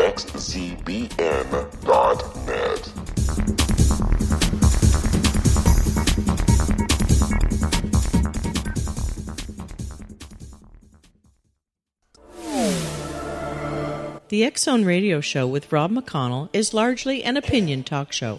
www.xzbn.net. The Zone Radio Show with Rob McConnell is largely an opinion talk show.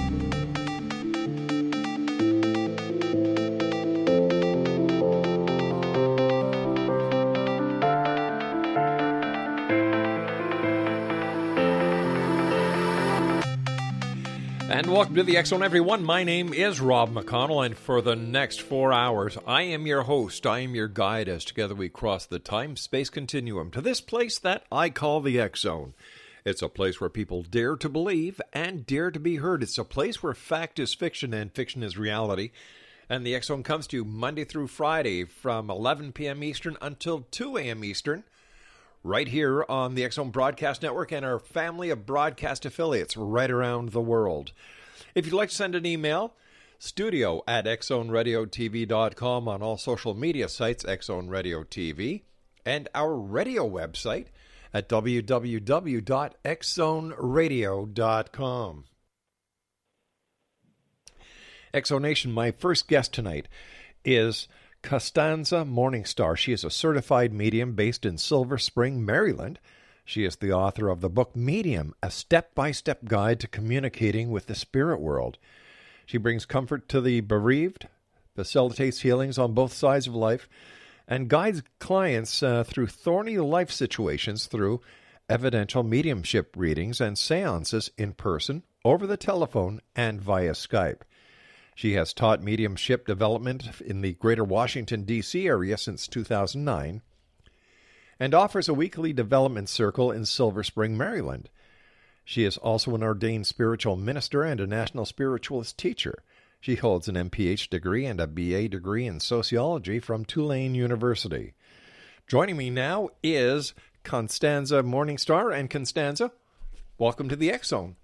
And welcome to the X Zone, everyone. My name is Rob McConnell, and for the next four hours, I am your host. I am your guide as together we cross the time space continuum to this place that I call the X Zone. It's a place where people dare to believe and dare to be heard. It's a place where fact is fiction and fiction is reality. And the X Zone comes to you Monday through Friday from 11 p.m. Eastern until 2 a.m. Eastern right here on the Zone Broadcast Network and our family of broadcast affiliates right around the world. If you'd like to send an email, studio at xzoneradiotv.com on all social media sites, Xzone Radio TV, and our radio website at www.xzoneradio.com. Exonation, my first guest tonight is Konstanza Morningstar. She is a certified medium based in Silver Spring, Maryland. She is the author of the book Medium, a step by step guide to communicating with the spirit world. She brings comfort to the bereaved, facilitates healings on both sides of life, and guides clients uh, through thorny life situations through evidential mediumship readings and seances in person, over the telephone, and via Skype. She has taught mediumship development in the greater Washington, D.C. area since 2009 and offers a weekly development circle in Silver Spring, Maryland. She is also an ordained spiritual minister and a national spiritualist teacher. She holds an MPH degree and a BA degree in sociology from Tulane University. Joining me now is Konstanza Morningstar. And Konstanza, welcome to the X Zone.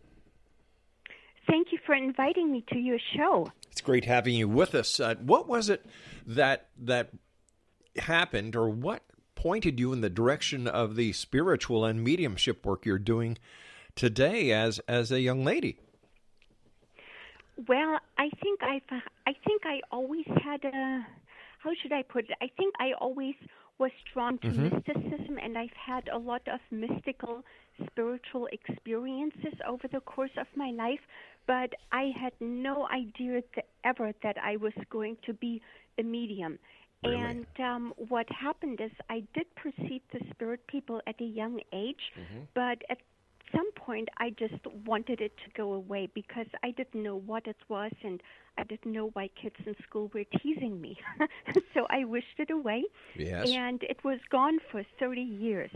Thank you for inviting me to your show. It's great having you with us. Uh, what was it that that happened, or what pointed you in the direction of the spiritual and mediumship work you're doing today as as a young lady? Well, I think I I think I always had a how should I put it? I think I always was drawn to Mhm. mysticism, and I've had a lot of mystical, spiritual experiences over the course of my life. But I had no idea that ever that I was going to be a medium. Really? And um, what happened is I did perceive the spirit people at a young age, but at some point I just wanted it to go away because I didn't know what it was and I didn't know why kids in school were teasing me. so I wished it away. Yes. And it was gone for 30 years.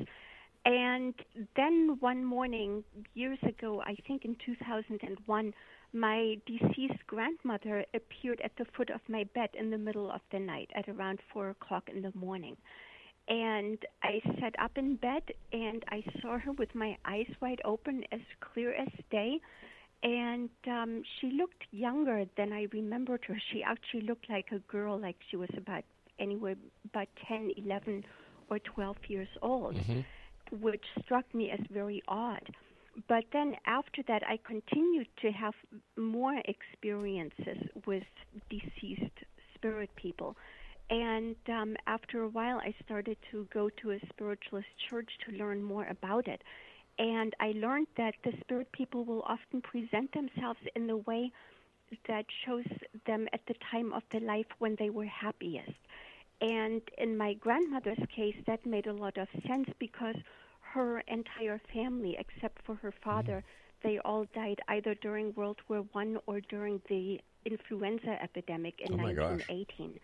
And then one morning, years ago, I think in 2001, my deceased grandmother appeared at the foot of my bed in the middle of the night at around 4 o'clock in the morning. And I sat up in bed and I saw her with my eyes wide open, as clear as day. And um, she looked younger than I remembered her. She actually looked like a girl, like she was about anywhere about 10, 11, or 12 years old. Which struck me as very odd. But then after that, I continued to have more experiences with deceased spirit people. And um, after a while, I started to go to a spiritualist church to learn more about it. And I learned that the spirit people will often present themselves in the way that shows them at the time of their life when they were happiest. And in my grandmother's case, that made a lot of sense because her entire family, except for her father, mm. they all died either during World War One or during the influenza epidemic in Oh my gosh. 1918.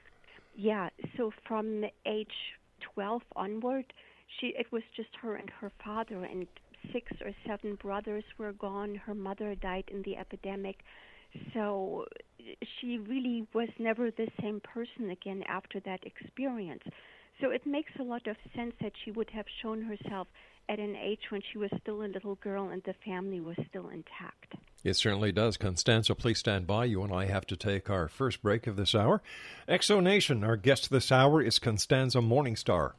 Yeah, so from age 12 onward, she it was just her and her father, and six or seven brothers were gone. Her mother died in the epidemic, so she really was never the same person again after that experience. So it makes a lot of sense that she would have shown herself at an age when she was still a little girl and the family was still intact. It certainly does. Konstanza, please stand by. You and I have to take our first break of this hour. Exo Nation, our guest this hour is Konstanza Morningstar.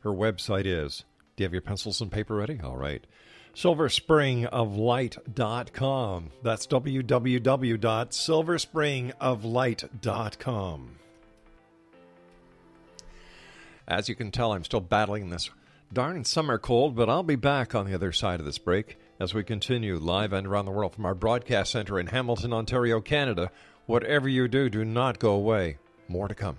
Her website is. Do you have your pencils and paper ready? All right. SilverspringofLight.com. That's www.silverspringoflight.com. As you can tell, I'm still battling this darn summer cold, but I'll be back on the other side of this break as we continue live and around the world from our broadcast center in Hamilton, Ontario, Canada. Whatever you do, do not go away. More to come.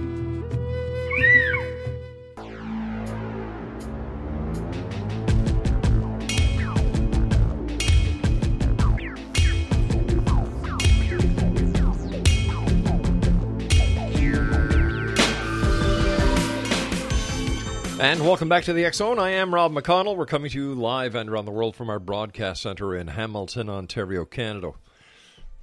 And welcome back to the Zone. I am Rob McConnell. We're coming to you live and around the world from our broadcast center in Hamilton, Ontario, Canada.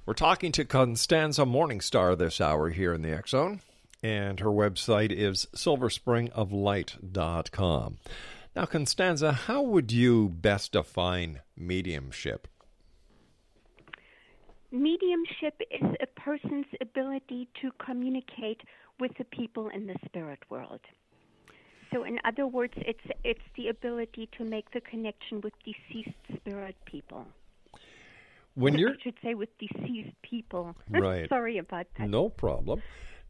We're talking to Konstanza Morningstar this hour here in the Zone, and her website is silverspringoflight.com. Now, Konstanza, how would you best define mediumship? Mediumship is a person's ability to communicate with the people in the spirit world. So, in other words, it's it's the ability to make the connection with deceased spirit people. When you're, I should say, with deceased people. Right. Sorry about that. No problem.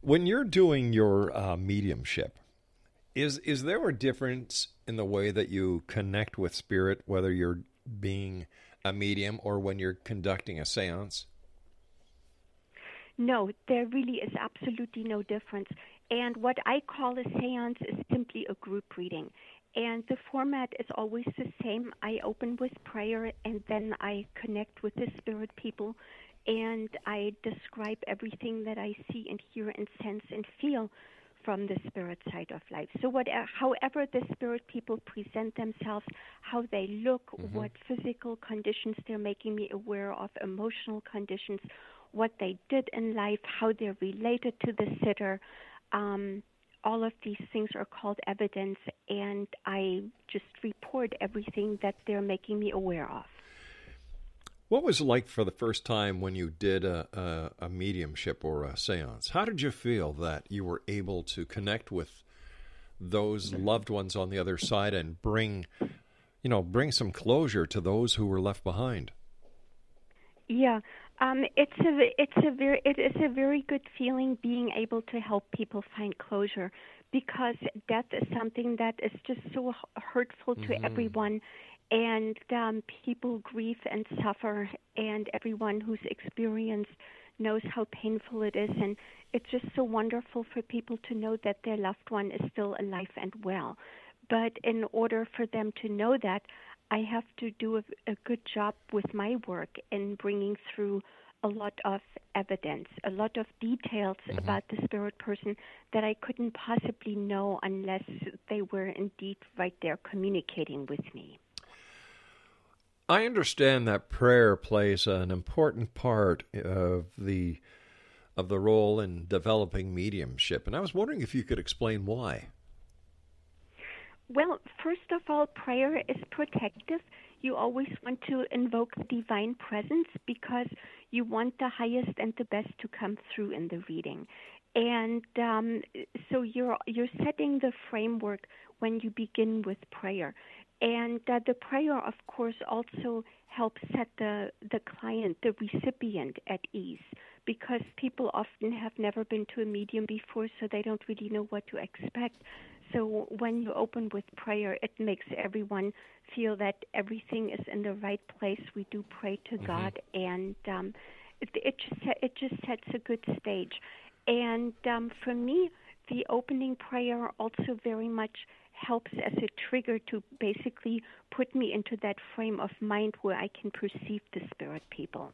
When you're doing your uh, mediumship, is is there a difference in the way that you connect with spirit, whether you're being a medium or when you're conducting a séance? No, there really is absolutely no difference. And what I call a seance is simply a group reading. And the format is always the same. I open with prayer and then I connect with the spirit people and I describe everything that I see and hear and sense and feel from the spirit side of life. So, whatever, however the spirit people present themselves, how they look, mm-hmm. what physical conditions they're making me aware of, emotional conditions, what they did in life, how they're related to the sitter, um, all of these things are called evidence, and I just report everything that they're making me aware of. What was it like for the first time when you did a, a, a, mediumship or a seance? How did you feel that you were able to connect with those loved ones on the other side and bring, you know, bring some closure to those who were left behind? Yeah, um, it's a it's a very it is a very good feeling being able to help people find closure because death is something that is just so hurtful to mm-hmm. everyone and um, people grieve and suffer and everyone who's experienced knows how painful it is and it's just so wonderful for people to know that their loved one is still alive and well but in order for them to know that I have to do a, a good job with my work in bringing through a lot of evidence, a lot of details mm-hmm. about the spirit person that I couldn't possibly know unless they were indeed right there communicating with me. I understand that prayer plays an important part of the of the role in developing mediumship, and I was wondering if you could explain why. Well, first of all, prayer is protective. You always want to invoke the divine presence because you want the highest and the best to come through in the reading. And um, so you're you're setting the framework when you begin with prayer, and uh, the prayer, of course, also helps set the the client, the recipient, at ease because people often have never been to a medium before, so they don't really know what to expect. So when you open with prayer, it makes everyone feel that everything is in the right place. We do pray to mm-hmm. God, and um, it, it just it just sets a good stage. And um, for me, the opening prayer also very much helps as a trigger to basically put me into that frame of mind where I can perceive the spirit people.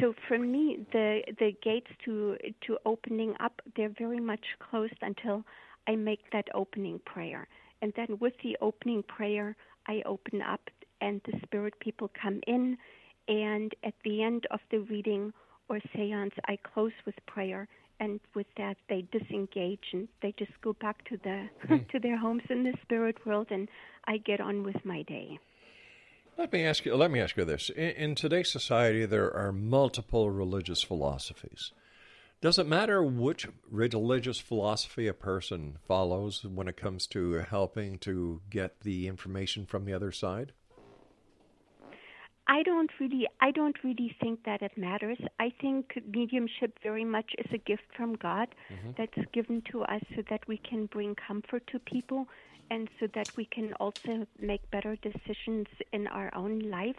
So for me, the the gates to to opening up they're very much closed until I make that opening prayer. And then with the opening prayer, I open up and the spirit people come in. And at the end of the reading or seance, I close with prayer. And with that, they disengage and they just go back to the mm. to their homes in the spirit world, and I get on with my day. Let me ask you. Let me ask you this: in, in today's society, there are multiple religious philosophies. Does it matter which religious philosophy a person follows when it comes to helping to get the information from the other side? I don't really I don't really think that it matters. I think mediumship very much is a gift from God Mm-hmm. that's given to us so that we can bring comfort to people and so that we can also make better decisions in our own lives.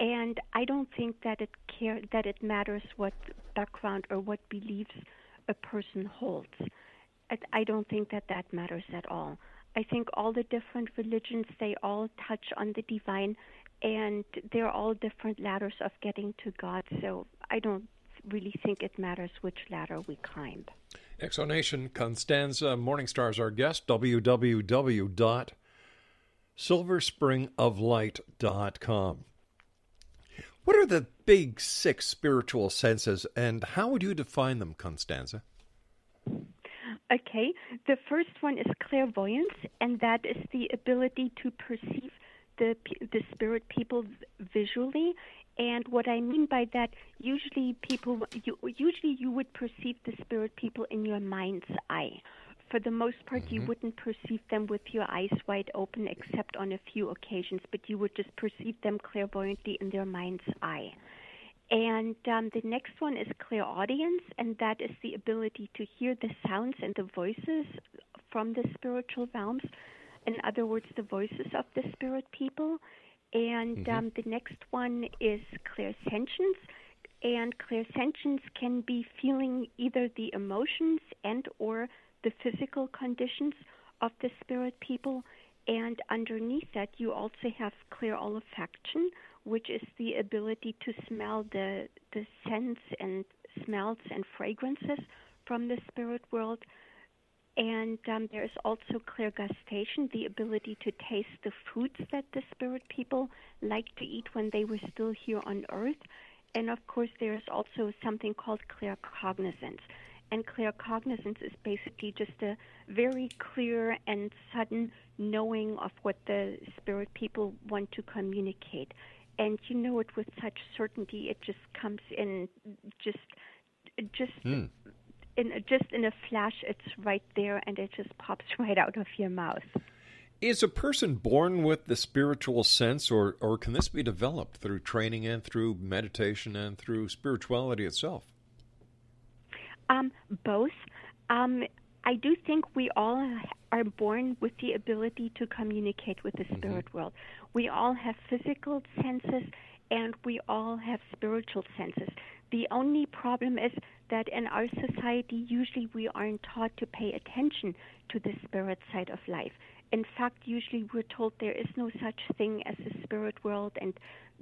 And I don't think that it care that it matters what background or what beliefs a person holds. I, don't think that that matters at all. I think all the different religions they all touch on the divine and they're all different ladders of getting to God. So I don't really think it matters which ladder we climb. Exonation Konstanza Morningstar is our guest. www.silverspringoflight.com. What are the big six spiritual senses, and how would you define them, Konstanza? Okay, the first one is clairvoyance, and that is the ability to perceive the the spirit people visually. And what I mean by that, usually people, you, usually you would perceive the spirit people in your mind's eye. For the most part, you wouldn't perceive them with your eyes wide open, except on a few occasions. But you would just perceive them clairvoyantly in their mind's eye. And um, the next one is clairaudience, and that is the ability to hear the sounds and the voices from the spiritual realms. In other words, the voices of the spirit people. And um, the next one is clairsentience, and clairsentience can be feeling either the emotions and or the physical conditions of the spirit people. And underneath that, you also have clear olfaction, which is the ability to smell the the scents and smells and fragrances from the spirit world. And um, there is also clear gustation, the ability to taste the foods that the spirit people like to eat when they were still here on earth. And of course, there is also something called clear cognizance. And claircognizance is basically just a very clear and sudden knowing of what the spirit people want to communicate. And you know it with such certainty, it just comes in just just hmm. in just in a flash it's right there and it just pops right out of your mouth. Is a person born with the spiritual sense, or, or can this be developed through training and through meditation and through spirituality itself? Um, both. Um, I do think we all are born with the ability to communicate with the spirit world. We all have physical senses and we all have spiritual senses. The only problem is that in our society, usually we aren't taught to pay attention to the spirit side of life. In fact, usually we're told there is no such thing as the spirit world, and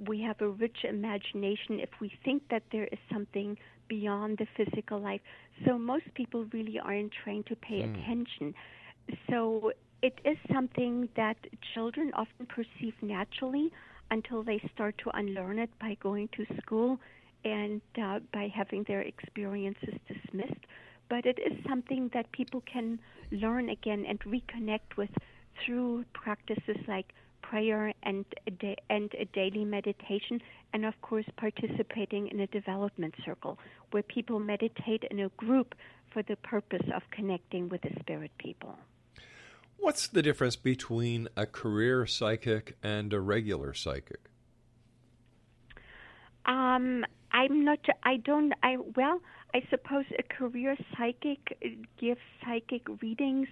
we have a rich imagination if we think that there is something beyond the physical life. So most people really aren't trained to pay attention. So it is something that children often perceive naturally until they start to unlearn it by going to school and uh, by having their experiences dismissed. But it is something that people can learn again and reconnect with through practices like prayer and a da- and a daily meditation, and of course participating in a development circle where people meditate in a group for the purpose of connecting with the spirit people. What's the difference between a career psychic and a regular psychic? Um, I'm not. I don't. I well. I suppose a career psychic gives psychic readings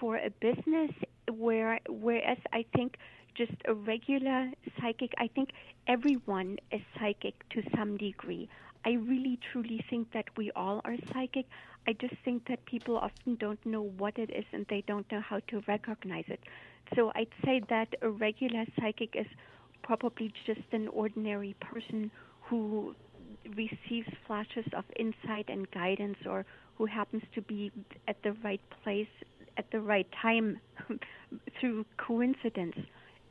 for a business, where whereas I think just a regular psychic. I think everyone is psychic to some degree. I really truly think that we all are psychic. I just think that people often don't know what it is and they don't know how to recognize it. So I'd say that a regular psychic is probably just an ordinary person who receives flashes of insight and guidance or who happens to be at the right place at the right time through coincidence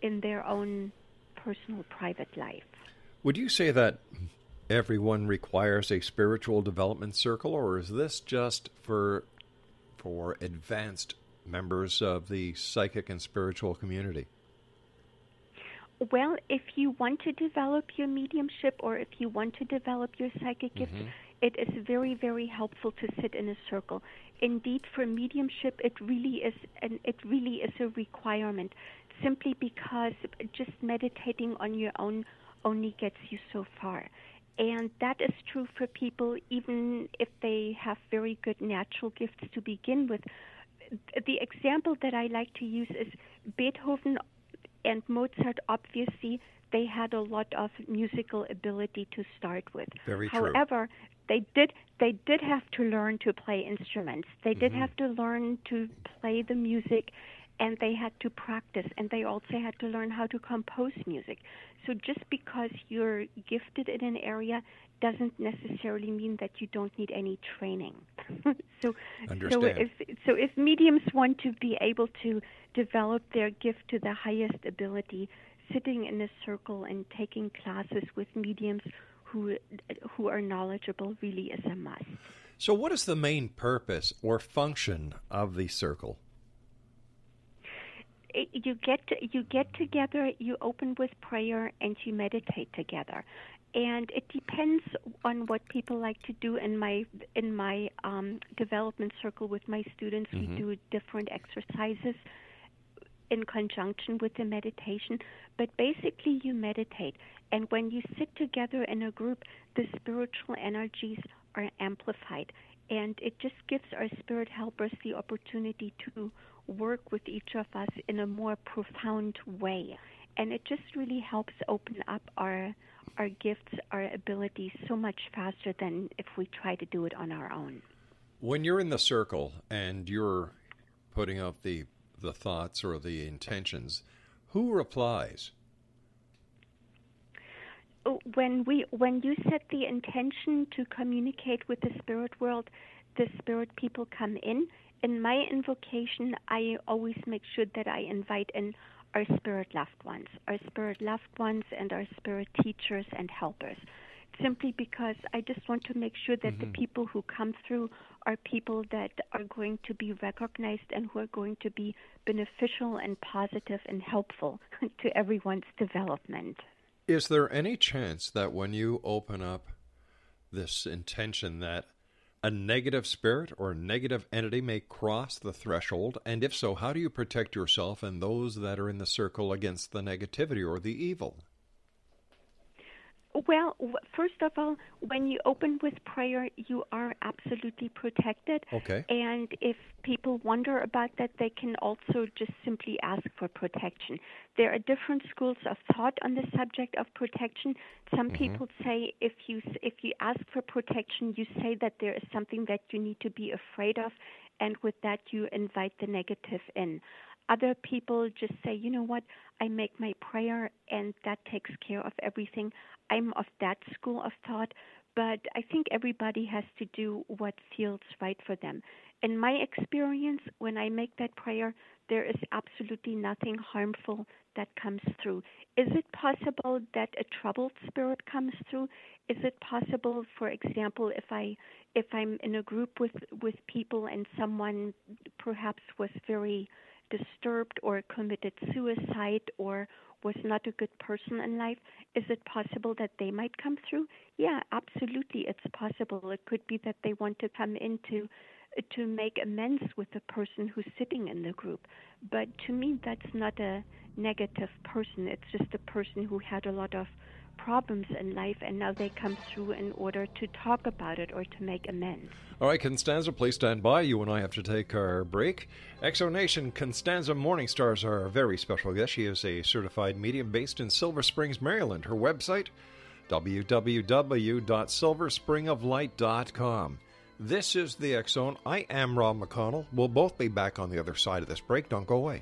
in their own personal private life. Would you say that everyone requires a spiritual development circle, or is this just for for advanced members of the psychic and spiritual community? Well, if you want to develop your mediumship or if you want to develop your psychic gifts, mm-hmm. it is very, very helpful to sit in a circle. Indeed, for mediumship, it really is, and it really is a requirement, simply because just meditating on your own only gets you so far. And that is true for people even if they have very good natural gifts to begin with. The example that I like to use is Beethoven and Mozart, obviously, they had a lot of musical ability to start with. Very true. However, they did they did have to learn to play instruments. They did Mm-hmm. have to learn to play the music and they had to practice and they also had to learn how to compose music. So just because you're gifted in an area doesn't necessarily mean that you don't need any training. so so if so if mediums want to be able to develop their gift to the highest ability, sitting in a circle and taking classes with mediums who who are knowledgeable really is a must. So, what is the main purpose or function of the circle? You get you get together, you open with prayer, and you meditate together. And it depends on what people like to do. In my in my um, development circle with my students, we do different exercises in conjunction with the meditation. But basically, you meditate, and when you sit together in a group, the spiritual energies are amplified, and it just gives our spirit helpers the opportunity to work with each of us in a more profound way. And it just really helps open up our our gifts, our abilities so much faster than if we try to do it on our own. When you're in the circle and you're putting out the the thoughts or the intentions, who replies? when we when you set the intention to communicate with the spirit world the spirit people come in in my invocation i always make sure that i invite in our spirit loved ones our spirit loved ones and our spirit teachers and helpers. Simply because i just want to make sure that the mm-hmm. people who come through are people that are going to be recognized and who are going to be beneficial and positive and helpful to everyone's development. Is there any chance that when you open up this intention that a negative spirit or negative entity may cross the threshold? And if so, how do you protect yourself and those that are in the circle against the negativity or the evil? Well, first of all, when you open with prayer, you are absolutely protected. Okay. And if people wonder about that, they can also just simply ask for protection. There are different schools of thought on the subject of protection. Some mm-hmm. people say if you if you ask for protection, you say that there is something that you need to be afraid of, and with that you invite the negative in. Other people just say, you know what, I make my prayer and that takes care of everything. I'm of that school of thought, but I think everybody has to do what feels right for them. In my experience, when I make that prayer, there is absolutely nothing harmful that comes through. Is it possible that a troubled spirit comes through? Is it possible, for example, if I if I'm in a group with with people and someone perhaps was very disturbed or committed suicide or was not a good person in life, is it possible that they might come through? Yeah, absolutely, it's possible. It could be that they want to come into to make amends with the person who's sitting in the group. But to me, that's not a negative person. It's just a person who had a lot of problems in life and now they come through in order to talk about it or to make amends. All right, Konstanza, please stand by. You and I have to take our break. Exonation Konstanza Morningstars are our very special guest. She is a certified medium based in Silver Springs, Maryland. Her website, www.silverspringoflight.com. This is the X I am Rob McConnell. We'll both be back on the other side of this break. Don't go away.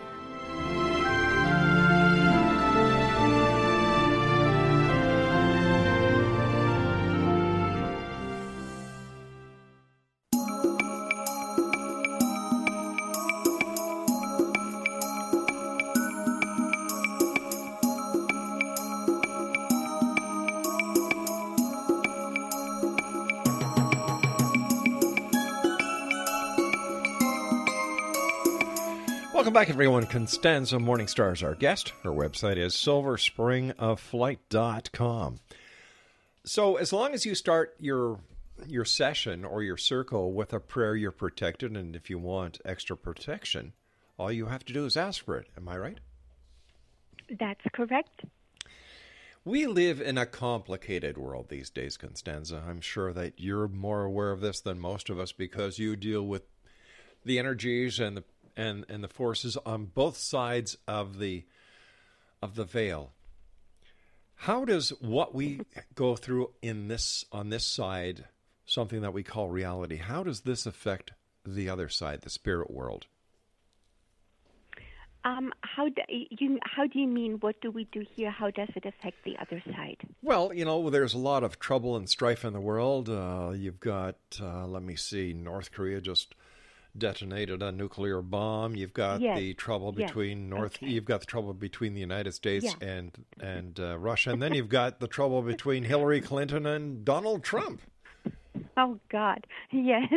Back, everyone. Konstanza Morningstar is our guest. Her website is silverspringoflight.com. So, as long as you start your your session or your circle with a prayer, you're protected. And if you want extra protection, all you have to do is ask for it. Am I right? That's correct. We live in a complicated world these days, Konstanza. I'm sure that you're more aware of this than most of us because you deal with the energies and the and, and the forces on both sides of the of the veil. How does what we go through in this on this side, something that we call reality, how does this affect the other side, the spirit world? Um, how do you how do you mean? What do we do here? How does it affect the other side? Well, you know, there's a lot of trouble and strife in the world. Uh, you've got, uh, let me see, North Korea just detonated a nuclear bomb. You've got Yes. the trouble Yes. between North. Okay. You've got the trouble between the United States Yeah. and and uh, Russia, and then you've got the trouble between Hillary Clinton and Donald Trump. Oh God, yes.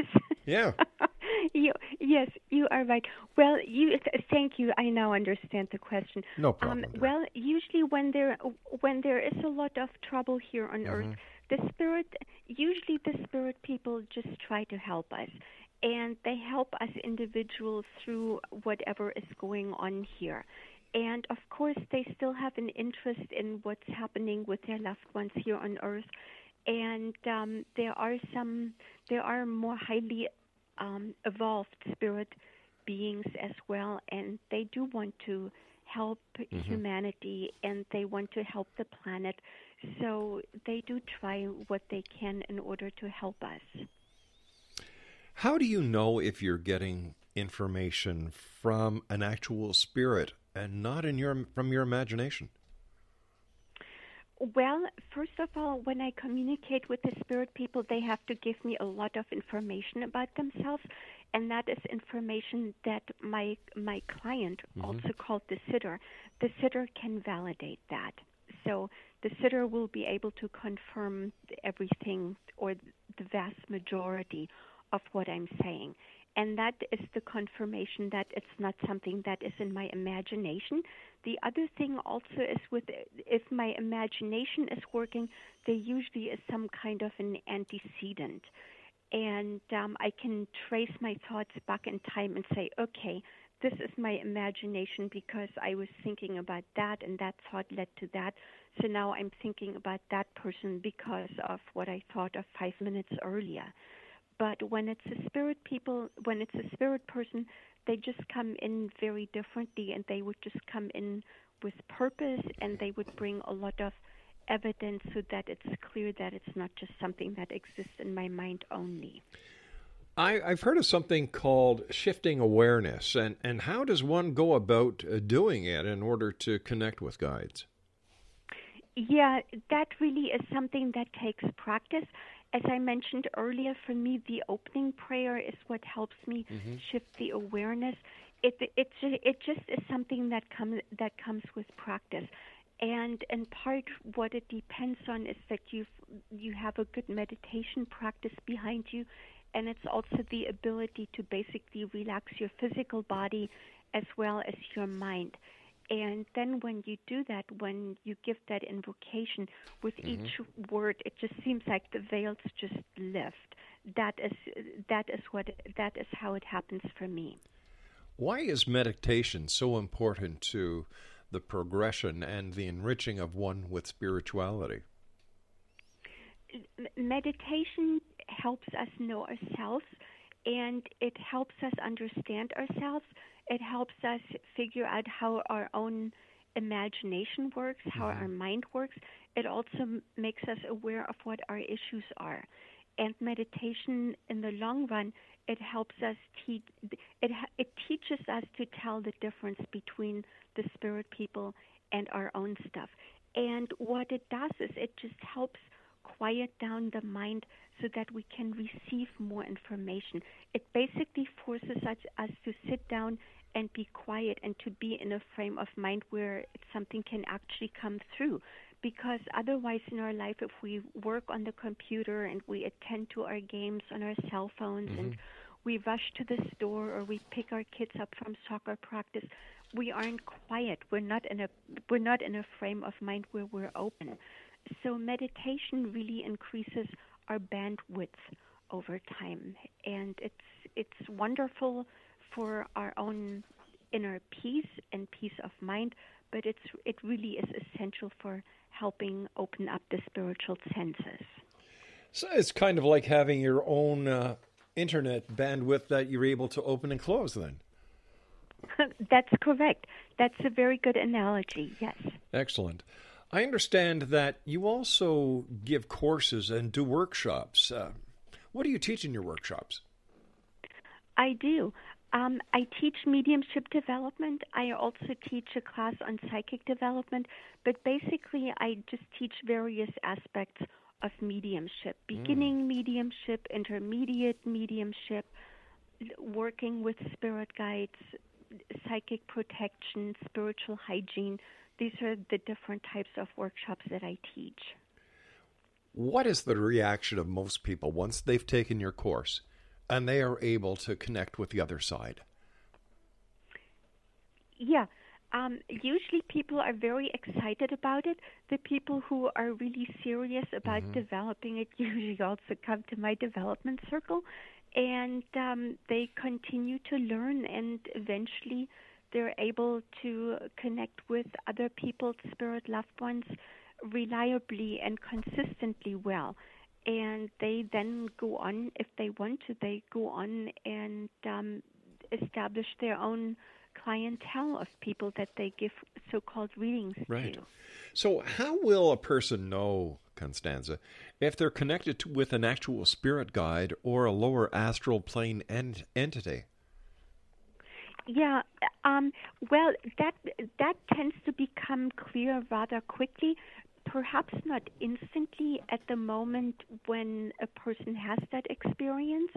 Yeah. you, yes, you are right. Well, you thank you. I now understand the question. No problem. Um, well, usually when there when there is a lot of trouble here on Earth, Mm-hmm. the spirit usually the spirit people just try to help us, and they help us individuals through whatever is going on here. And of course, they still have an interest in what's happening with their loved ones here on Earth. And um, there are some, there are more highly um, evolved spirit beings as well, and they do want to help humanity and they want to help the planet. So they do try what they can in order to help us. How do you know if you're getting information from an actual spirit and not in your from your imagination? Well, first of all, when I communicate with the spirit people, they have to give me a lot of information about themselves, and that is information that my my client, mm-hmm. also called the sitter, the sitter can validate that. So the sitter will be able to confirm everything or the vast majority of what I'm saying. And that is the confirmation that it's not something that is in my imagination. The other thing also is with if my imagination is working, there usually is some kind of an antecedent. And um, I can trace my thoughts back in time and say, okay, this is my imagination because I was thinking about that and that thought led to that. So now I'm thinking about that person because of what I thought of five minutes earlier. But when it's a spirit people, when it's a spirit person, they just come in very differently and they would just come in with purpose and they would bring a lot of evidence so that it's clear that it's not just something that exists in my mind only. I, I've heard of something called shifting awareness, and, and how does one go about uh, doing it in order to connect with guides? Yeah, that really is something that takes practice. As I mentioned earlier, for me, the opening prayer is what helps me mm-hmm. shift the awareness. It it it just is something that comes that comes with practice, and in part, what it depends on is that you you have a good meditation practice behind you, and it's also the ability to basically relax your physical body as well as your mind. And then when you do that, when you give that invocation, with mm-hmm. each word, it just seems like the veils just lift. That is that is what that is how it happens for me. Why is meditation so important to the progression and the enriching of one with spirituality? Meditation helps us know ourselves and it helps us understand ourselves. It helps us figure out how our own imagination works, how our mind works. It also m- makes us aware of what our issues are. And meditation, in the long run, it helps us teach. It ha- it teaches us to tell the difference between the spirit people and our own stuff. And what it does is it just helps quiet down the mind so that we can receive more information. It basically forces us, us to sit down and be quiet and to be in a frame of mind where something can actually come through. Because otherwise, in our life, if we work on the computer and we attend to our games on our cell phones and mm-hmm. we rush to the store or we pick our kids up from soccer practice, we aren't quiet. We're not in a we're not in a frame of mind where we're open. So meditation really increases our bandwidth over time, and it's it's wonderful for our own inner peace and peace of mind. But it's it really is essential for helping open up the spiritual senses. So it's kind of like having your own uh, internet bandwidth that you're able to open and close. Then. That's correct. That's a very good analogy. Yes. Excellent. I understand that you also give courses and do workshops. Uh, what do you teach in your workshops? I do. Um, I teach mediumship development. I also teach a class on psychic development, but basically, I just teach various aspects of mediumship beginning mm. mediumship, intermediate mediumship, working with spirit guides, psychic protection, spiritual hygiene. These are the different types of workshops that I teach. What is the reaction of most people once they've taken your course and they are able to connect with the other side? Yeah. Um, usually people are very excited about it. The people who are really serious about mm-hmm. developing it usually also come to my development circle and um, they continue to learn, and eventually they're able to connect with other people's spirit loved ones reliably and consistently well. And they then go on, if they want to, they go on and um, establish their own clientele of people that they give so called readings right. to. So, how will a person know, Konstanza, if they're connected to, with an actual spirit guide or a lower astral plane ent- entity? Yeah, um, well, that that tends to become clear rather quickly. Perhaps not instantly at the moment when a person has that experience,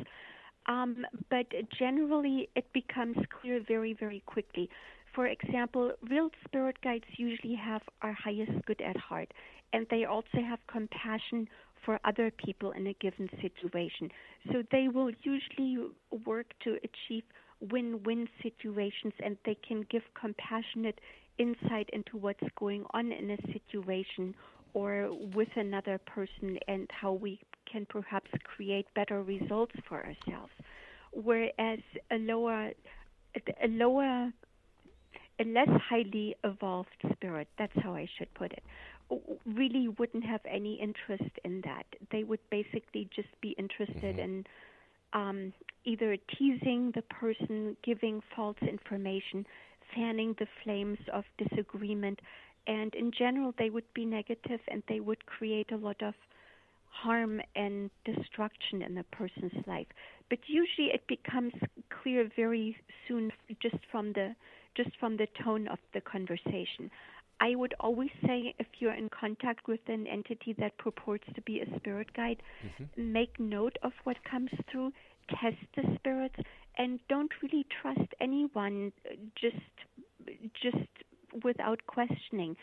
um, but generally it becomes clear very, very quickly. For example, real spirit guides usually have our highest good at heart, and they also have compassion for other people in a given situation. So they will usually work to achieve win win situations and they can give compassionate insight into what's going on in a situation or with another person and how we can perhaps create better results for ourselves. Whereas a lower a lower a less highly evolved spirit, that's how I should put it, really wouldn't have any interest in that. They would basically just be interested mm-hmm. in um, either teasing the person, giving false information, fanning the flames of disagreement, and in general, they would be negative and they would create a lot of harm and destruction in a person's life. But usually, it becomes clear very soon, just from the just from the tone of the conversation. I would always say if you're in contact with an entity that purports to be a spirit guide, mm-hmm. make note of what comes through, test the spirits, and don't really trust anyone just just without questioning.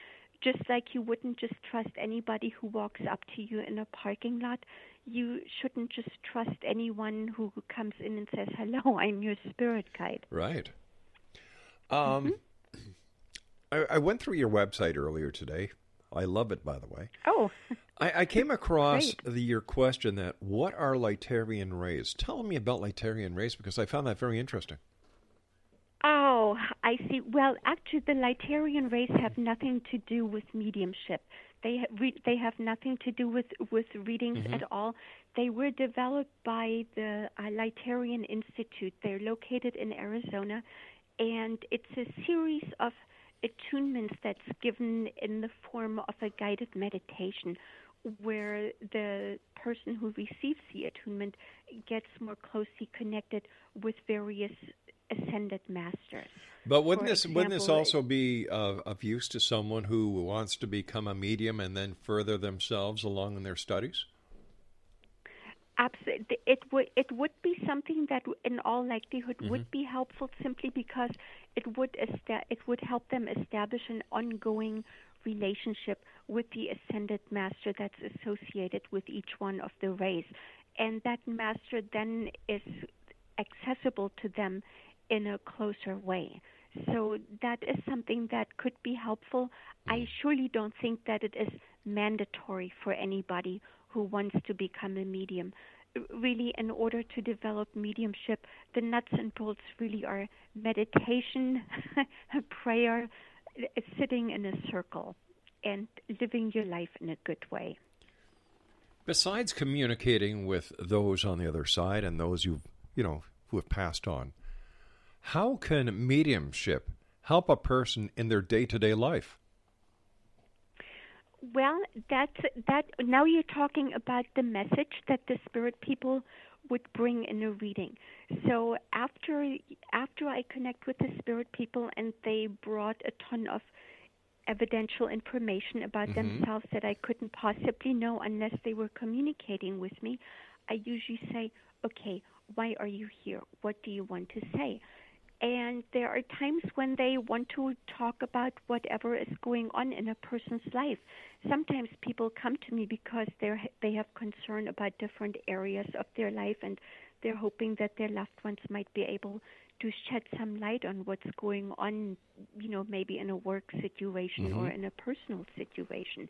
Just like you wouldn't just trust anybody who walks up to you in a parking lot, you shouldn't just trust anyone who comes in and says, "Hello, I'm your spirit guide." Right. Um. Mm-hmm I, I went through your website earlier today. I love it, by the way. Oh. I, I came across the, your question that what are Lightarian rays? Tell me about Lightarian rays because I found that very interesting. Oh, I see. Well, actually, the Lightarian rays have nothing to do with mediumship. They ha- re- they have nothing to do with with readings mm-hmm. at all. They were developed by the uh, Lightarian Institute. They're located in Arizona, and it's a series of attunements that's given in the form of a guided meditation where the person who receives the attunement gets more closely connected with various ascended masters. But wouldn't For this example, wouldn't this also be of, of use to someone who wants to become a medium and then further themselves along in their studies? Absolutely, it would it would be something that, in all likelihood, mm-hmm. would be helpful simply because it would esta- it would help them establish an ongoing relationship with the ascended master that's associated with each one of the rays, and that master then is accessible to them in a closer way. So that is something that could be helpful. I surely don't think that it is mandatory for anybody who wants to become a medium. Really, in order to develop mediumship, the nuts and bolts really are meditation, prayer, sitting in a circle, and living your life in a good way. Besides communicating with those on the other side and those you you know who have passed on, how can mediumship help a person in their day-to-day life? Well, that's that. Now you're talking about the message that the spirit people would bring in a reading. So after after I connect with the spirit people and they brought a ton of evidential information about Mhm. themselves that I couldn't possibly know unless they were communicating with me, I usually say, "Okay, why are you here? What do you want to say?" And there are times when they want to talk about whatever is going on in a person's life. Sometimes people come to me because they they have concern about different areas of their life and they're hoping that their loved ones might be able to shed some light on what's going on, you know, maybe in a work situation or Mhm. in a personal situation.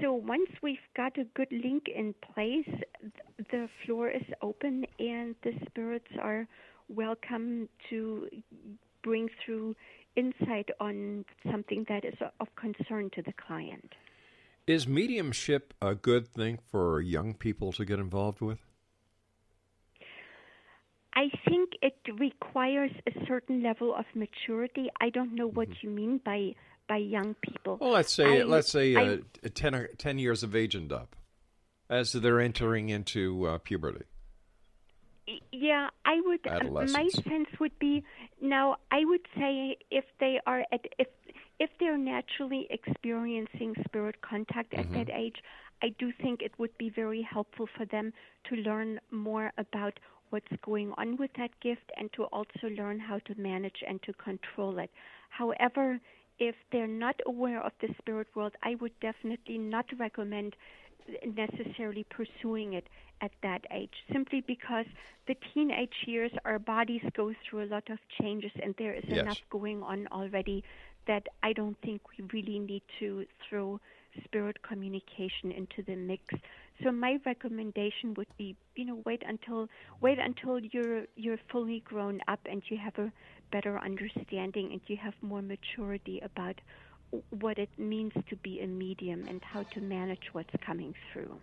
So once we've got a good link in place, th- the floor is open and the spirits are welcome to bring through insight on something that is of concern to the client. Is mediumship a good thing for young people to get involved with? I think it requires a certain level of maturity. I don't know what you mean by by young people. Well, let's say I- let's say I- uh, 10, or- 10 years of age and up, as they're entering into uh, puberty. Yeah, I would. uh, My sense would be now. I would say if they are at if if they're naturally experiencing spirit contact at Mhm. that age, I do think it would be very helpful for them to learn more about what's going on with that gift and to also learn how to manage and to control it. However, if they're not aware of the spirit world, I would definitely not recommend necessarily pursuing it at that age simply because the teenage years our bodies go through a lot of changes and there is Yes. enough going on already that I don't think we really need to throw spirit communication into the mix. So my recommendation would be, you know, wait until wait until you're you're fully grown up and you have a better understanding and you have more maturity about what it means to be a medium and how to manage what's coming through.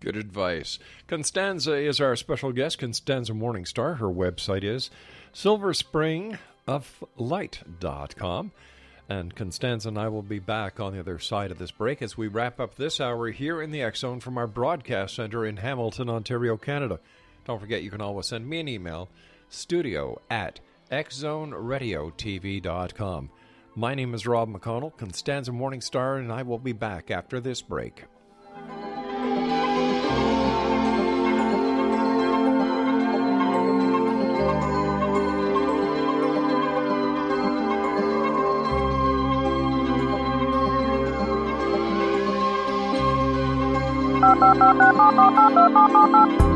Good advice. Konstanza is our special guest, Konstanza Morning Star. Her website is silverspringoflight.com. And Konstanza and I will be back on the other side of this break as we wrap up this hour here in the Zone from our broadcast center in Hamilton, Ontario, Canada. Don't forget, you can always send me an email, studio at xzoneradiotv.com. My name is Rob McConnell, Konstanza Morning Star, and I will be back after this break.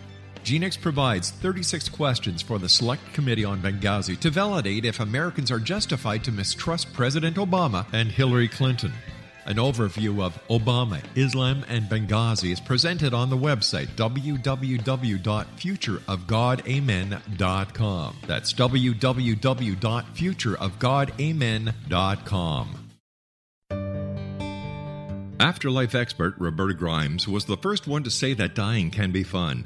Genix provides 36 questions for the Select Committee on Benghazi to validate if Americans are justified to mistrust President Obama and Hillary Clinton. An overview of Obama, Islam, and Benghazi is presented on the website www.futureofgodamen.com. That's www.futureofgodamen.com. Afterlife expert Roberta Grimes was the first one to say that dying can be fun.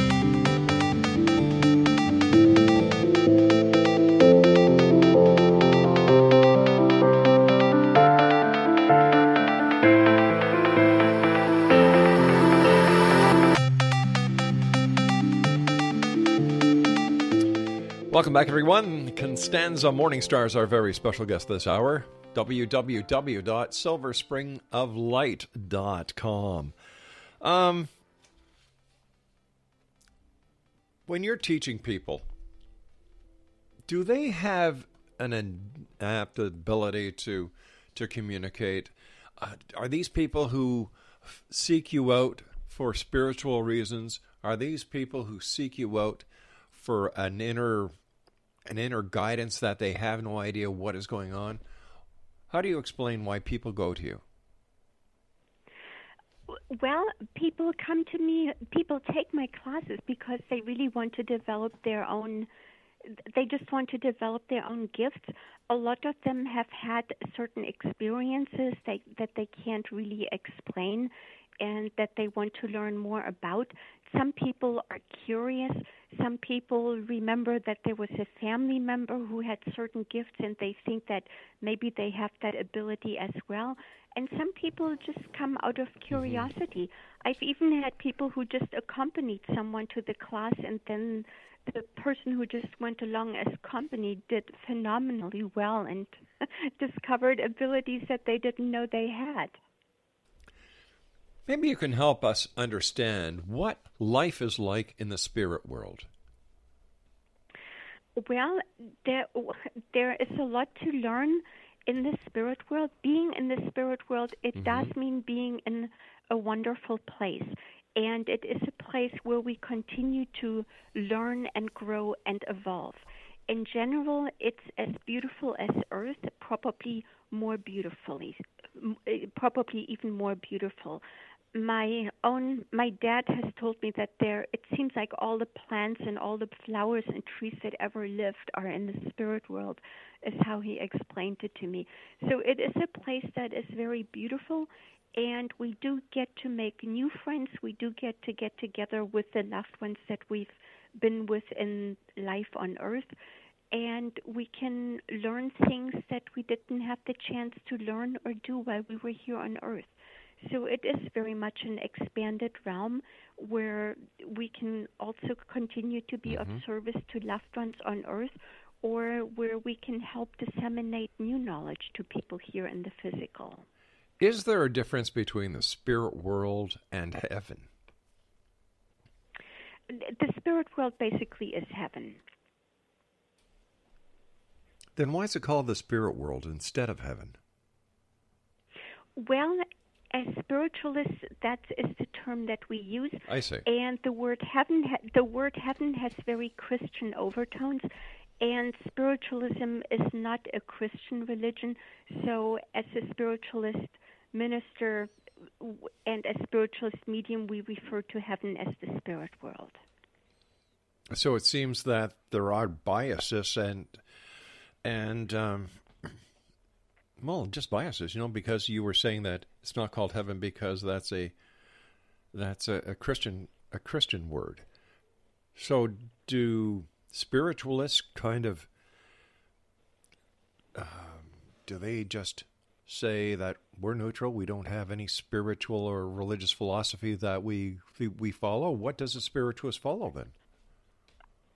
Welcome back, everyone. Konstanza Morning Star is our very special guest this hour. www.silverspringoflight.com. Um, when you're teaching people, do they have an inapt ability to to communicate? Uh, are these people who f- seek you out for spiritual reasons? Are these people who seek you out for an inner an inner guidance that they have no idea what is going on? How do you explain why people go to you? Well, people come to me, people take my classes because they really want to develop their own they just want to develop their own gifts. A lot of them have had certain experiences that, that they can't really explain and that they want to learn more about. Some people are curious. Some people remember that there was a family member who had certain gifts and they think that maybe they have that ability as well. And some people just come out of curiosity. Mm-hmm. I've even had people who just accompanied someone to the class and then the person who just went along as company did phenomenally well and discovered abilities that they didn't know they had. Maybe you can help us understand what life is like in the spirit world. Well, there there is a lot to learn in the spirit world. Being in the spirit world, it mm-hmm. does mean being in a wonderful place. And it is a place where we continue to learn and grow and evolve. In general, it's as beautiful as Earth, probably more beautifully, eh, probably even more beautiful my own my dad has told me that there it seems like all the plants and all the flowers and trees that ever lived are in the spirit world is how he explained it to me. So it is a place that is very beautiful and we do get to make new friends. We do get to get together with the loved ones that we've been with in life on earth and we can learn things that we didn't have the chance to learn or do while we were here on earth so it is very much an expanded realm where we can also continue to be mm-hmm. of service to loved ones on earth or where we can help disseminate new knowledge to people here in the physical. Is there a difference between the spirit world and heaven? The spirit world basically is heaven. Then why is it called the spirit world instead of heaven? Well, as spiritualists, that is the term that we use. I see. And the word heaven, ha- the word heaven has very Christian overtones, and spiritualism is not a Christian religion. So, as a spiritualist minister and a spiritualist medium, we refer to heaven as the spirit world. So it seems that there are biases and and um, well, just biases, you know, because you were saying that it's not called heaven because that's a that's a, a Christian a Christian word. So do spiritualists kind of um, do they just say that we're neutral, we don't have any spiritual or religious philosophy that we we follow? What does a spiritualist follow then?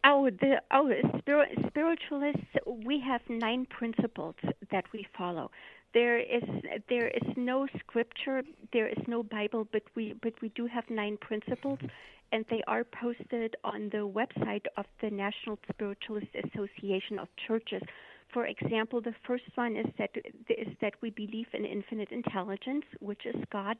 Oh, the oh, spirit, spiritualists. We have nine principles that we follow. There is there is no scripture, there is no Bible, but we but we do have nine principles, and they are posted on the website of the National Spiritualist Association of Churches. For example, the first one is that is that we believe in infinite intelligence, which is God,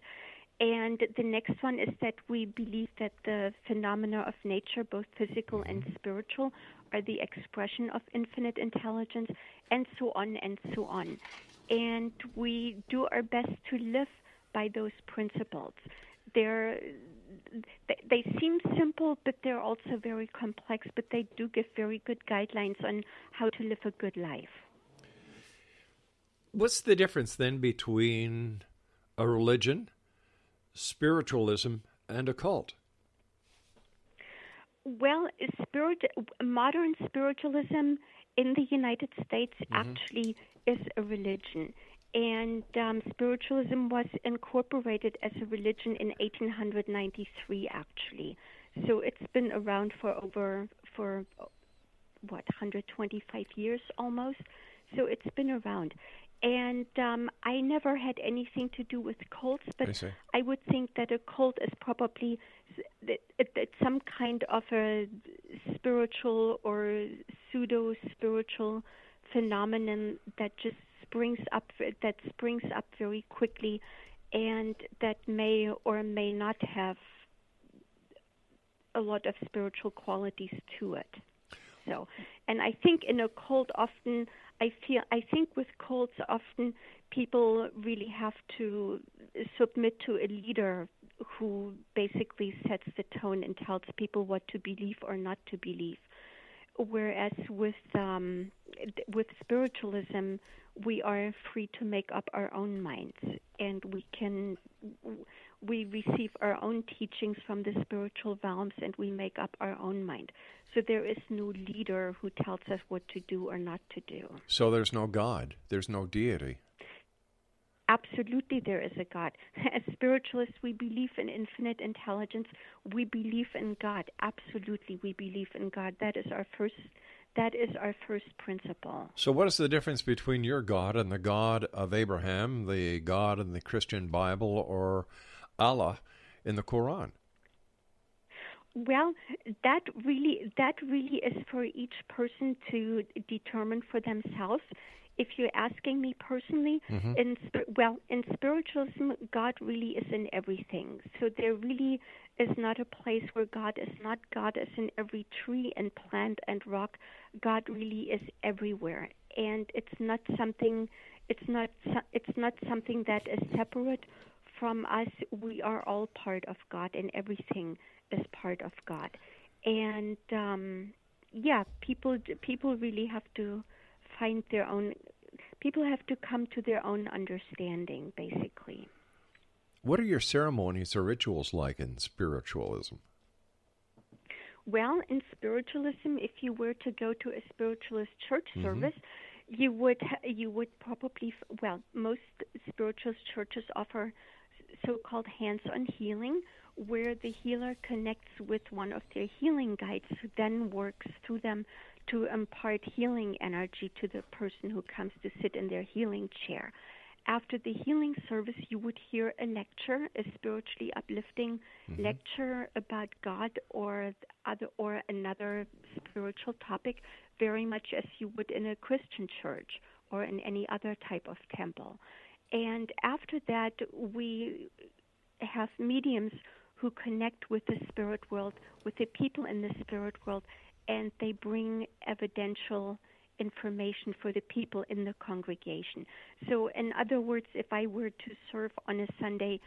and the next one is that we believe that the phenomena of nature, both physical and mm-hmm. spiritual, are the expression of infinite intelligence, and so on and so on. And we do our best to live by those principles. They're, they seem simple, but they're also very complex, but they do give very good guidelines on how to live a good life. What's the difference then between a religion spiritualism, and occult? Well, spirit, modern spiritualism in the United States mm-hmm. actually is a religion. And um, spiritualism was incorporated as a religion in 1893, actually. So it's been around for over, for what, 125 years almost. So it's been around and um, I never had anything to do with cults, but I, I would think that a cult is probably that some kind of a spiritual or pseudo spiritual phenomenon that just springs up that springs up very quickly, and that may or may not have a lot of spiritual qualities to it. So, and I think in a cult often I feel I think with cults often people really have to submit to a leader who basically sets the tone and tells people what to believe or not to believe. whereas with um, with spiritualism, we are free to make up our own minds, and we can we receive our own teachings from the spiritual realms, and we make up our own mind. So there is no leader who tells us what to do or not to do. So there's no God. There's no deity. Absolutely, there is a God. As spiritualists, we believe in infinite intelligence. We believe in God. Absolutely, we believe in God. That is our first. That is our first principle. So, what is the difference between your God and the God of Abraham, the God in the Christian Bible, or Allah in the Quran? Well, that really that really is for each person to determine for themselves if you're asking me personally, Mhm. in well, in spiritualism, God really is in everything. So there really is not a place where God is not. God is in every tree and plant and rock. God really is everywhere, and it's not something. It's not. It's not something that is separate from us. We are all part of God, and everything is part of God. And um, yeah, people people really have to find their own people have to come to their own understanding basically What are your ceremonies or rituals like in spiritualism? well in spiritualism if you were to go to a spiritualist church Mhm. service you would you would probably well most spiritualist churches offer so-called hands-on healing where the healer connects with one of their healing guides who then works through them to impart healing energy to the person who comes to sit in their healing chair. After the healing service, you would hear a lecture, a spiritually uplifting Mhm. lecture about God or other or another spiritual topic, very much as you would in a Christian church or in any other type of temple. And after that, we have mediums who connect with the spirit world, with the people in the spirit world, and they bring evidential information for the people in the congregation. So, in other words, if I were to serve on a Sunday,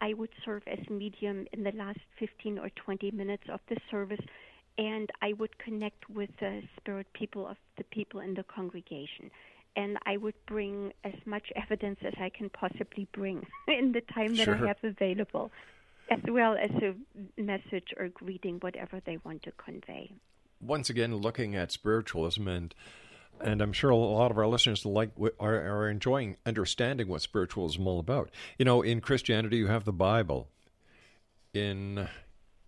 I would serve as medium in the last 15 or 20 minutes of the service, and I would connect with the spirit people of the people in the congregation. And I would bring as much evidence as I can possibly bring in the time that I have available, as well as a message or greeting, whatever they want to convey. Once again, looking at spiritualism, and and I'm sure a lot of our listeners like are, are enjoying understanding what spiritualism is all about. You know, in Christianity, you have the Bible. In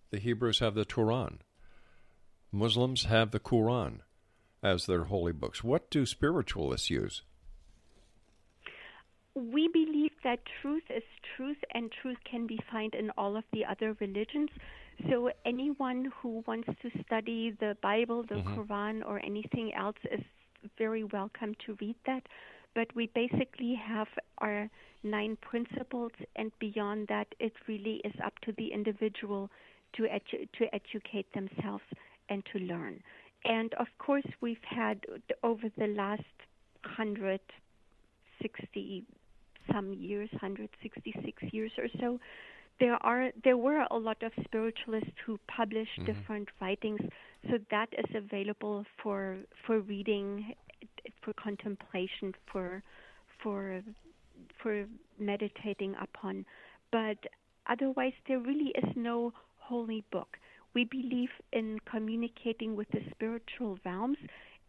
the Hebrews have the Quran. Muslims have the Quran as their holy books. What do spiritualists use? We believe that truth is truth and truth can be found in all of the other religions. So anyone who wants to study the Bible, the Mhm. Quran, or anything else is very welcome to read that. But we basically have our nine principles, and beyond that, it really is up to the individual to edu- to educate themselves and to learn. And of course, we've had over the last hundred sixty some years, 166 years or so, there are there were a lot of spiritualists who published Mhm. different writings, so that is available for for reading, for contemplation, for for for meditating upon. But otherwise, there really is no holy book. We believe in communicating with the spiritual realms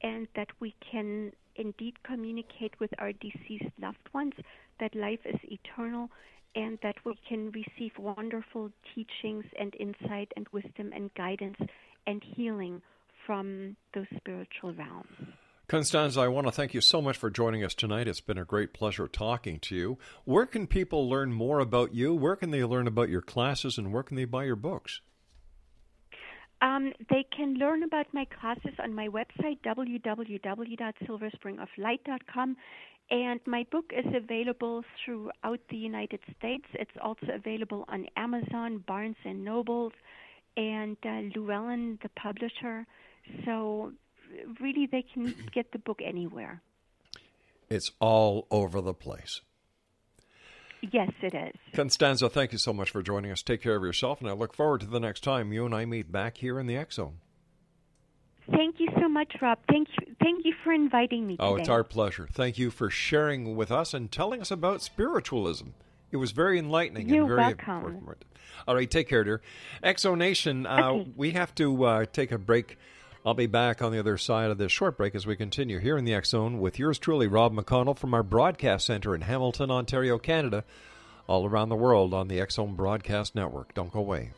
and that we can indeed communicate with our deceased loved ones, that life is eternal, and that we can receive wonderful teachings and insight and wisdom and guidance and healing from those spiritual realms. Konstanza, I want to thank you so much for joining us tonight. It's been a great pleasure talking to you. Where can people learn more about you? Where can they learn about your classes? And where can they buy your books? Um, they can learn about my classes on my website, www.silverspringoflight.com. And my book is available throughout the United States. It's also available on Amazon, Barnes and Nobles, and uh, Llewellyn, the publisher. So, really, they can get the book anywhere. It's all over the place. Yes, it is. Konstanza, thank you so much for joining us. Take care of yourself, and I look forward to the next time you and I meet back here in the X Zone. Thank you so much, Rob. Thank you, thank you for inviting me. Oh, today. it's our pleasure. Thank you for sharing with us and telling us about spiritualism. It was very enlightening You're and very welcome. important. All right, take care, dear. Exonation, uh, Okay. we have to uh, take a break. I'll be back on the other side of this short break as we continue here in the X Zone with yours truly, Rob McConnell, from our broadcast center in Hamilton, Ontario, Canada, all around the world on the X Zone Broadcast Network. Don't go away.